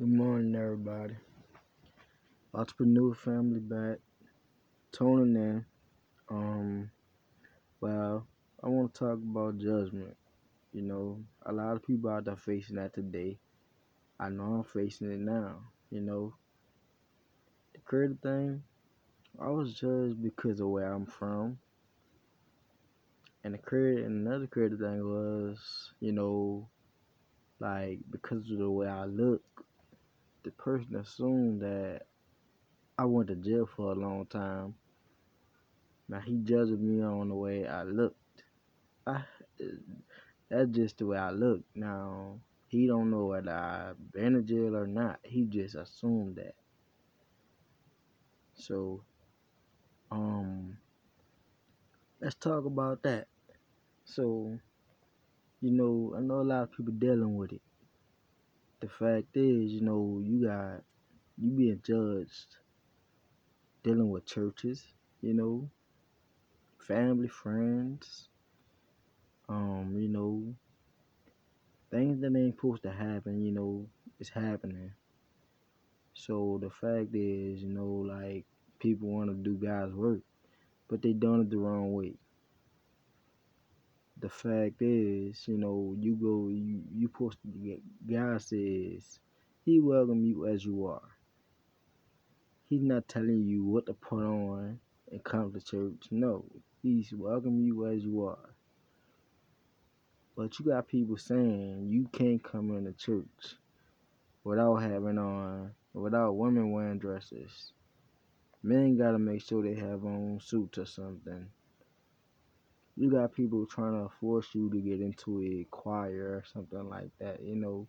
Good morning, everybody. Entrepreneur family back, tuning in. Um, well, I want to talk about judgment. You know, a lot of people out there facing that today. I know I'm facing it now. You know, the crazy thing, I was judged because of where I'm from. And the crazy, and another crazy thing was, you know, like because of the way I look, person assumed that I went to jail for a long time. Now he judging me on the way I looked. I, that's just the way I look. Now he don't know whether I've been in jail or not. He just assumed that. So, um, let's talk about that. So, you know, I know a lot of people dealing with it. The fact is, you know, you got you being judged dealing with churches, you know, family, friends, um, you know, things that ain't supposed to happen, you know, is happening. So the fact is, you know, like people want to do God's work, but they done it the wrong way. The fact is, you know, you go, you you get. God says He welcome you as you are. He's not telling you what to put on and come to church. No, He's welcome you as you are. But you got people saying you can't come into church without having on, without women wearing dresses. Men gotta make sure they have on suits or something. You got people trying to force you to get into a choir or something like that, you know.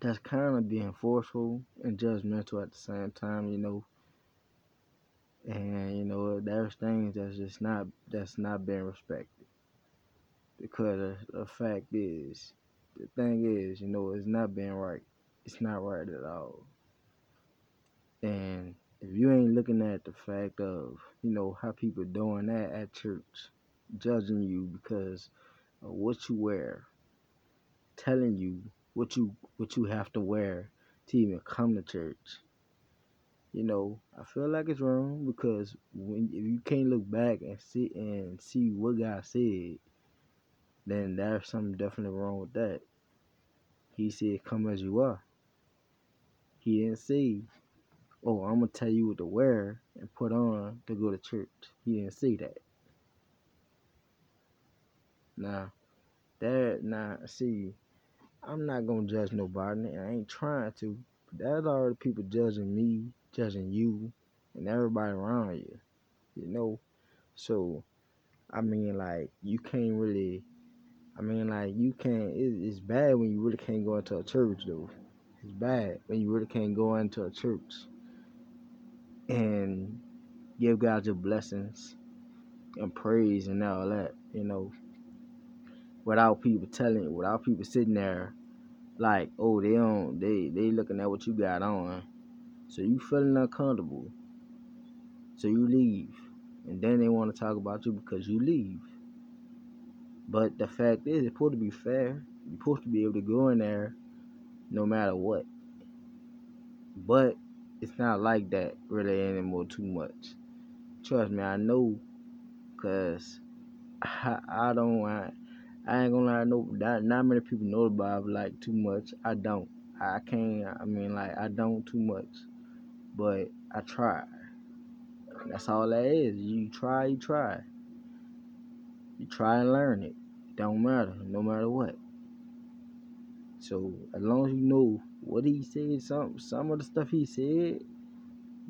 That's kind of being forceful and judgmental at the same time, you know. And you know, there's things that's just not that's not being respected because the fact is, the thing is, you know, it's not being right. It's not right at all. And if you ain't looking at the fact of, you know, how people doing that at church, judging you because of what you wear, telling you what you what you have to wear to even come to church. You know, I feel like it's wrong because when if you can't look back and see and see what God said, then there's something definitely wrong with that. He said, Come as you are. He didn't say, Oh, I'm gonna tell you what to wear and put on to go to church. He didn't say that. Now, that now see, I'm not gonna judge nobody. I ain't trying to. There's already people judging me, judging you, and everybody around you. You know, so I mean, like you can't really I mean, like you can't. It, it's bad when you really can't go into a church, though. It's bad when you really can't go into a church and give God your blessings and praise and all that. You know, without people telling, you, without people sitting there like, oh, they don't, they they looking at what you got on, so you feeling uncomfortable, so you leave, and then they want to talk about you because you leave. But the fact is, it's supposed to be fair. You're supposed to be able to go in there no matter what. But it's not like that really anymore too much. Trust me, I know, cause I, I don't I, I ain't gonna lie, no, not, not many people know the Bible like too much. I don't. I can't. I mean, like I don't too much, but I try. That's all that is. You try, you try. You try and learn it. Don't matter, no matter what. So as long as you know what he said, some some of the stuff he said,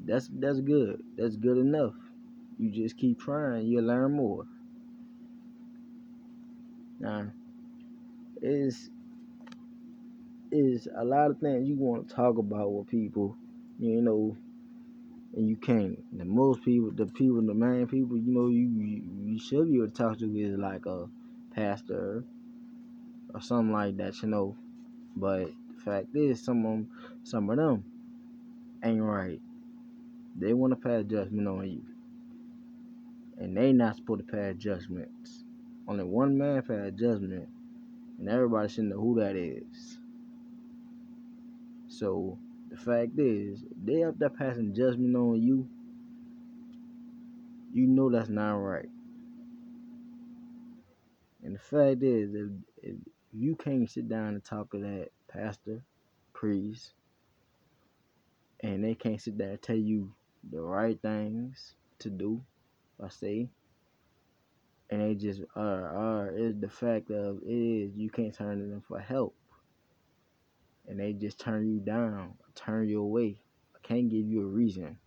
that's that's good. That's good enough. You just keep trying, you'll learn more. Now, is is a lot of things you want to talk about with people, you know, and you can't. The most people, the people, the main people, you know, you you, you should be able to talk to is like a pastor or something like that, you know. But the fact is, some of them, some of them ain't right. They want to pass judgment on you, and they not supposed to pass judgments. Only one man pass judgment, and everybody should know who that is. So the fact is, they up there passing judgment on you. You know that's not right. And the fact is, if, if you can't sit down and talk to that pastor, priest, and they can't sit there and tell you the right things to do or say, and they just are are is the fact of it is you can't turn to them for help, and they just turn you down, turn you away, I can't give you a reason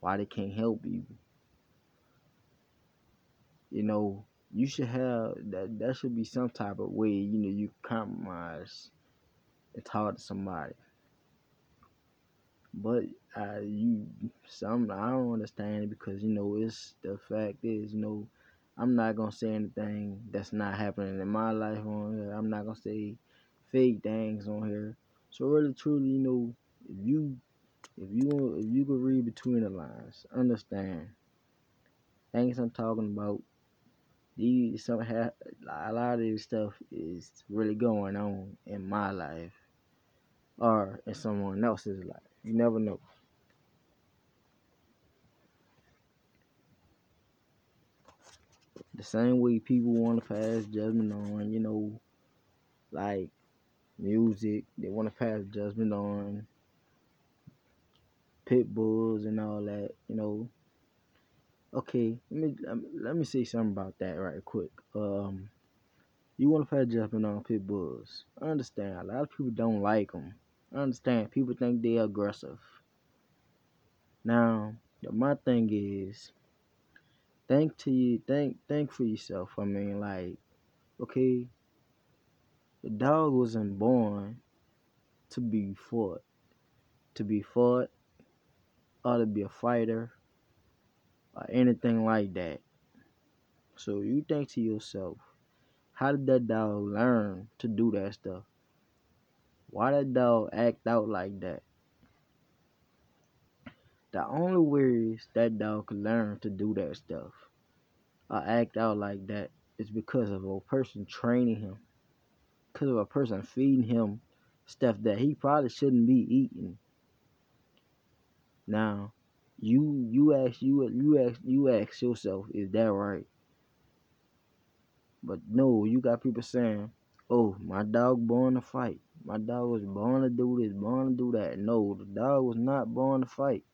why they can't help you. You know, you should have that. That should be some type of way. You know, you compromise and talk to somebody. But uh, you some I don't understand it because you know it's the fact is you know I'm not gonna say anything that's not happening in my life on here. I'm not gonna say fake things on here. So really, truly, you know, if you if you if you could read between the lines, understand things I'm talking about. These some a lot of this stuff is really going on in my life or in someone else's life. You never know. The same way people want to pass judgment on, you know, like music, they want to pass judgment on pit bulls and all that, you know. Okay, let me let me say something about that right quick. Um, you want to pass judgment on pit bulls? I understand. A lot of people don't like them. I understand. People think they're aggressive. Now, my thing is, think to you, think, think for yourself. I mean, like, okay, the dog wasn't born to be fought, to be fought, or to be a fighter, or anything like that. So you think to yourself, how did that dog learn to do that stuff? Why did that dog act out like that? The only ways that dog could learn to do that stuff or act out like that is because of a person training him. Because of a person feeding him stuff that he probably shouldn't be eating. Now, you you ask you you ask you ask yourself, is that right? But no, you got people saying, "Oh, my dog born to fight. My dog was born to do this, born to do that." No, the dog was not born to fight.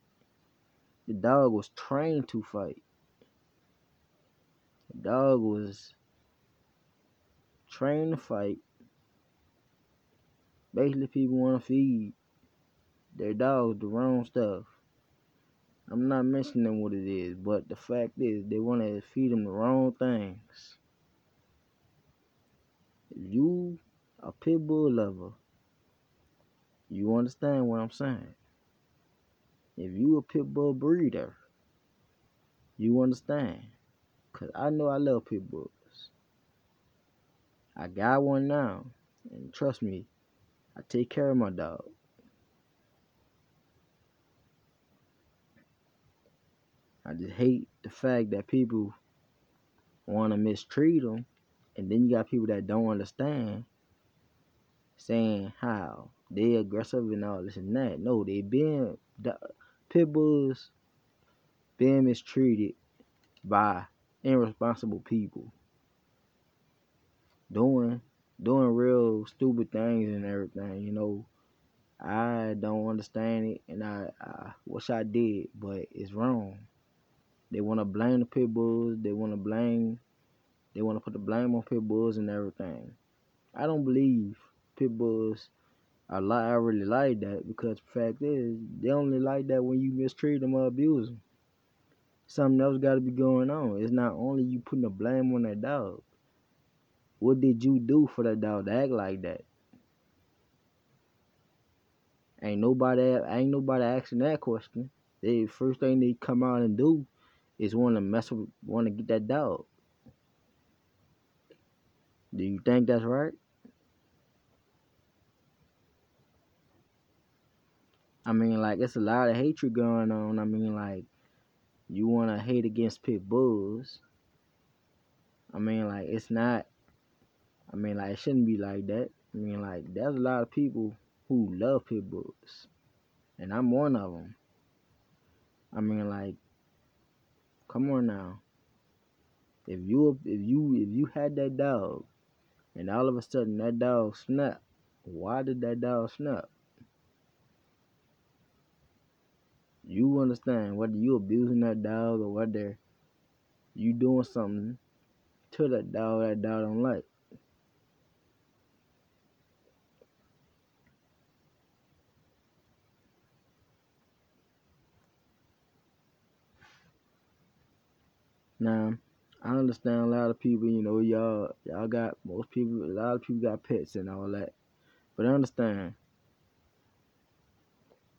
The dog was trained to fight. The dog was trained to fight. Basically, people want to feed their dogs the wrong stuff. I'm not mentioning what it is, but the fact is they want to feed them the wrong things. If you a pit bull lover, you understand what I'm saying. If you a pit bull breeder, you understand. Cause I know I love pit bulls. I got one now, and trust me, I take care of my dog. I just hate the fact that people want to mistreat them, and then you got people that don't understand, saying how they aggressive and all this and that. No, they being the pit bulls being mistreated by irresponsible people, doing doing real stupid things and everything. You know, I don't understand it, and I, I wish I did, but it's wrong. They want to blame the pit bulls. They want to blame. They want to put the blame on pit bulls and everything. I don't believe pit bulls are like I really like that because the fact is they only like that when you mistreat them or abuse them. Something else got to be going on. It's not only you putting the blame on that dog. What did you do for that dog to act like that? Ain't nobody ain't nobody asking that question. The first thing they come out and do is want to mess with, want to get that dog. Do you think that's right? I mean, like, it's a lot of hatred going on. I mean, like, you want to hate against pit bulls. I mean, like, it's not, I mean, like, it shouldn't be like that. I mean, like, there's a lot of people who love pit bulls, and I'm one of them. I mean, like, come on now. If you if you if you had that dog, and all of a sudden that dog snapped, why did that dog snap? You understand whether you abusing that dog or whether you doing something to that dog that dog don't like. Now, I understand a lot of people, you know, y'all y'all got most people a lot of people got pets and all that. But I understand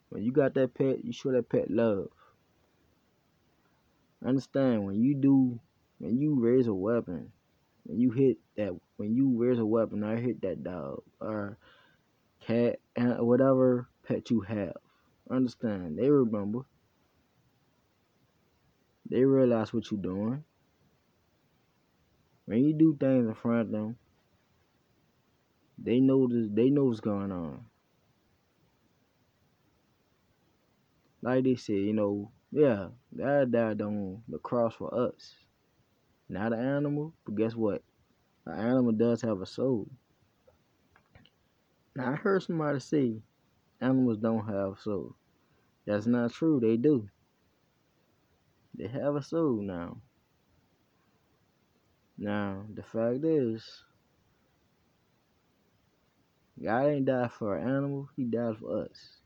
when you got that pet, you show that pet love. Understand when you do when you raise a weapon, when you hit that when you raise a weapon I hit that dog or cat and whatever pet you have. Understand, they remember. They realize what you're doing. When you do things in front of them, they know this, they know what's going on. Like they said, you know, yeah, God died on the cross for us. Not an animal, but guess what? An animal does have a soul. Now I heard somebody say animals don't have soul. That's not true. They do. They have a soul now. Now the fact is, God ain't died for an animal. He died for us.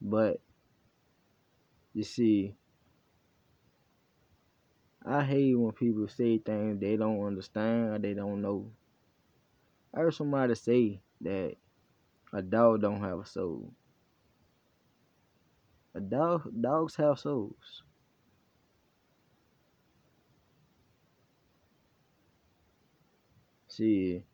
But you see, I hate when people say things they don't understand or they don't know. I heard somebody say that a dog don't have a soul. A dog dogs have souls. See,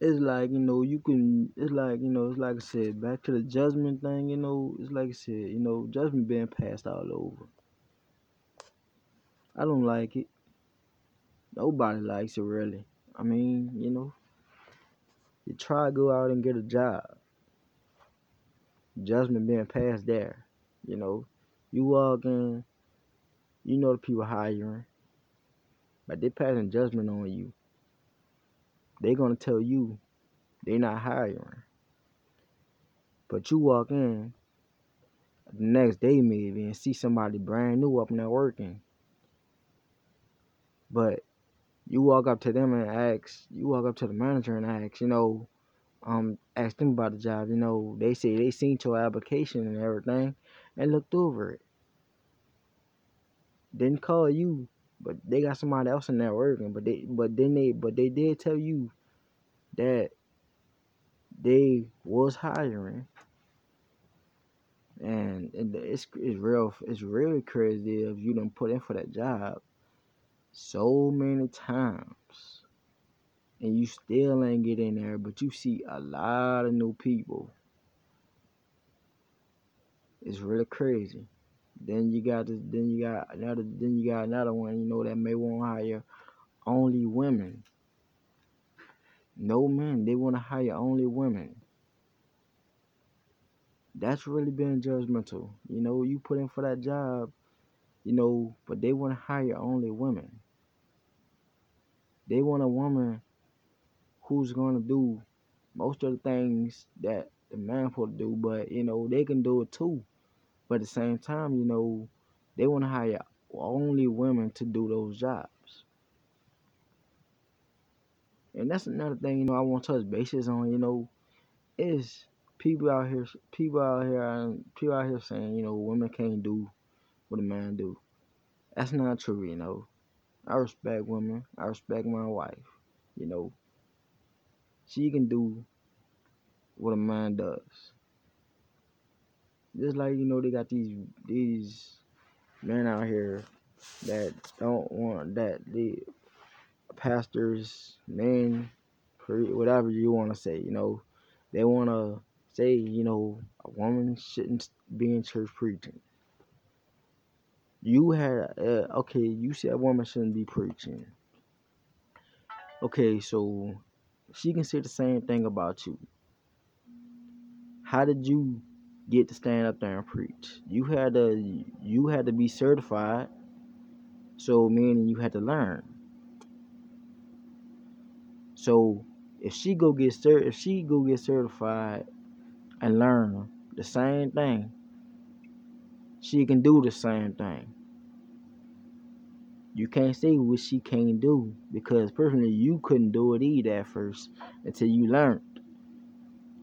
it's like you know you can. It's like you know. It's like I said back to the judgment thing. You know, it's like I said. You know, judgment being passed all over. I don't like it. Nobody likes it really. I mean, you know, you try to go out and get a job. Judgment being passed there. You know, you walk in, you know the people hiring, but they passing judgment on you. They gonna tell you they not hiring. But you walk in the next day maybe and see somebody brand new up there working. But you walk up to them and ask, you walk up to the manager and ask, you know, um, ask them about the job. You know, they say they seen your application and everything and looked over it. Didn't call you, but they got somebody else in there working. But they, but then they, but they did tell you that they was hiring. And, and it's it's real it's really crazy if you don't put in for that job so many times and you still ain't get in there, but you see a lot of new people. It's really crazy. Then you got this, then you got another then you got another one, you know, that may want to hire only women. No men, they want to hire only women. That's really being judgmental. You know, you put in for that job, you know, but they want to hire only women. They want a woman who's to do most of the things that the man supposed to do, but you know they can do it too. But at the same time, you know, they want to hire only women to do those jobs. And that's another thing, you know, I want to touch bases on, you know, is people out here, people out here, um, people out here saying, you know, women can't do what a man do. That's not true, you know. I respect women. I respect my wife. You know, she can do what a man does. Just like you know, they got these these men out here that don't want that the pastors, men, whatever you want to say. You know, they want to say you know a woman shouldn't be in church preaching. You had uh, okay. You said a woman shouldn't be preaching. Okay, so she can say the same thing about you. How did you get to stand up there and preach? You had to you had to be certified. So meaning you had to learn. So if she go get cert if she go get certified and learn the same thing, she can do the same thing. You can't say what she can't do because personally you couldn't do it either at first until you learned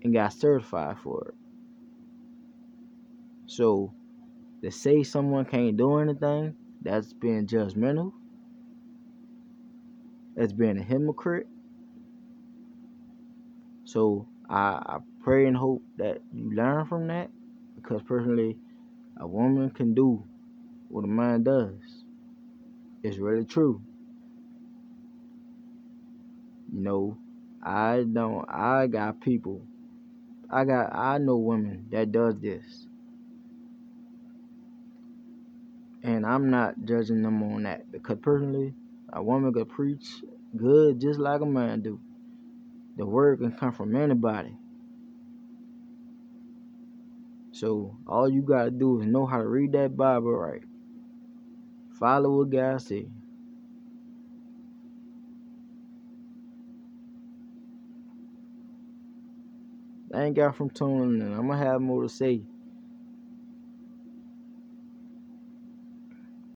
and got certified for it. So to say someone can't do anything, that's being judgmental. That's being a hypocrite. So I, I pray and hope that you learn from that because personally a woman can do what a man does. It's really true. You know, I don't I got people I got I know women that does this. And I'm not judging them on that because personally a woman could preach good just like a man do. The word can come from anybody. So all you gotta do is know how to read that Bible right. Follow what God said. Ain't got from tuning in. I'm gonna have more to say.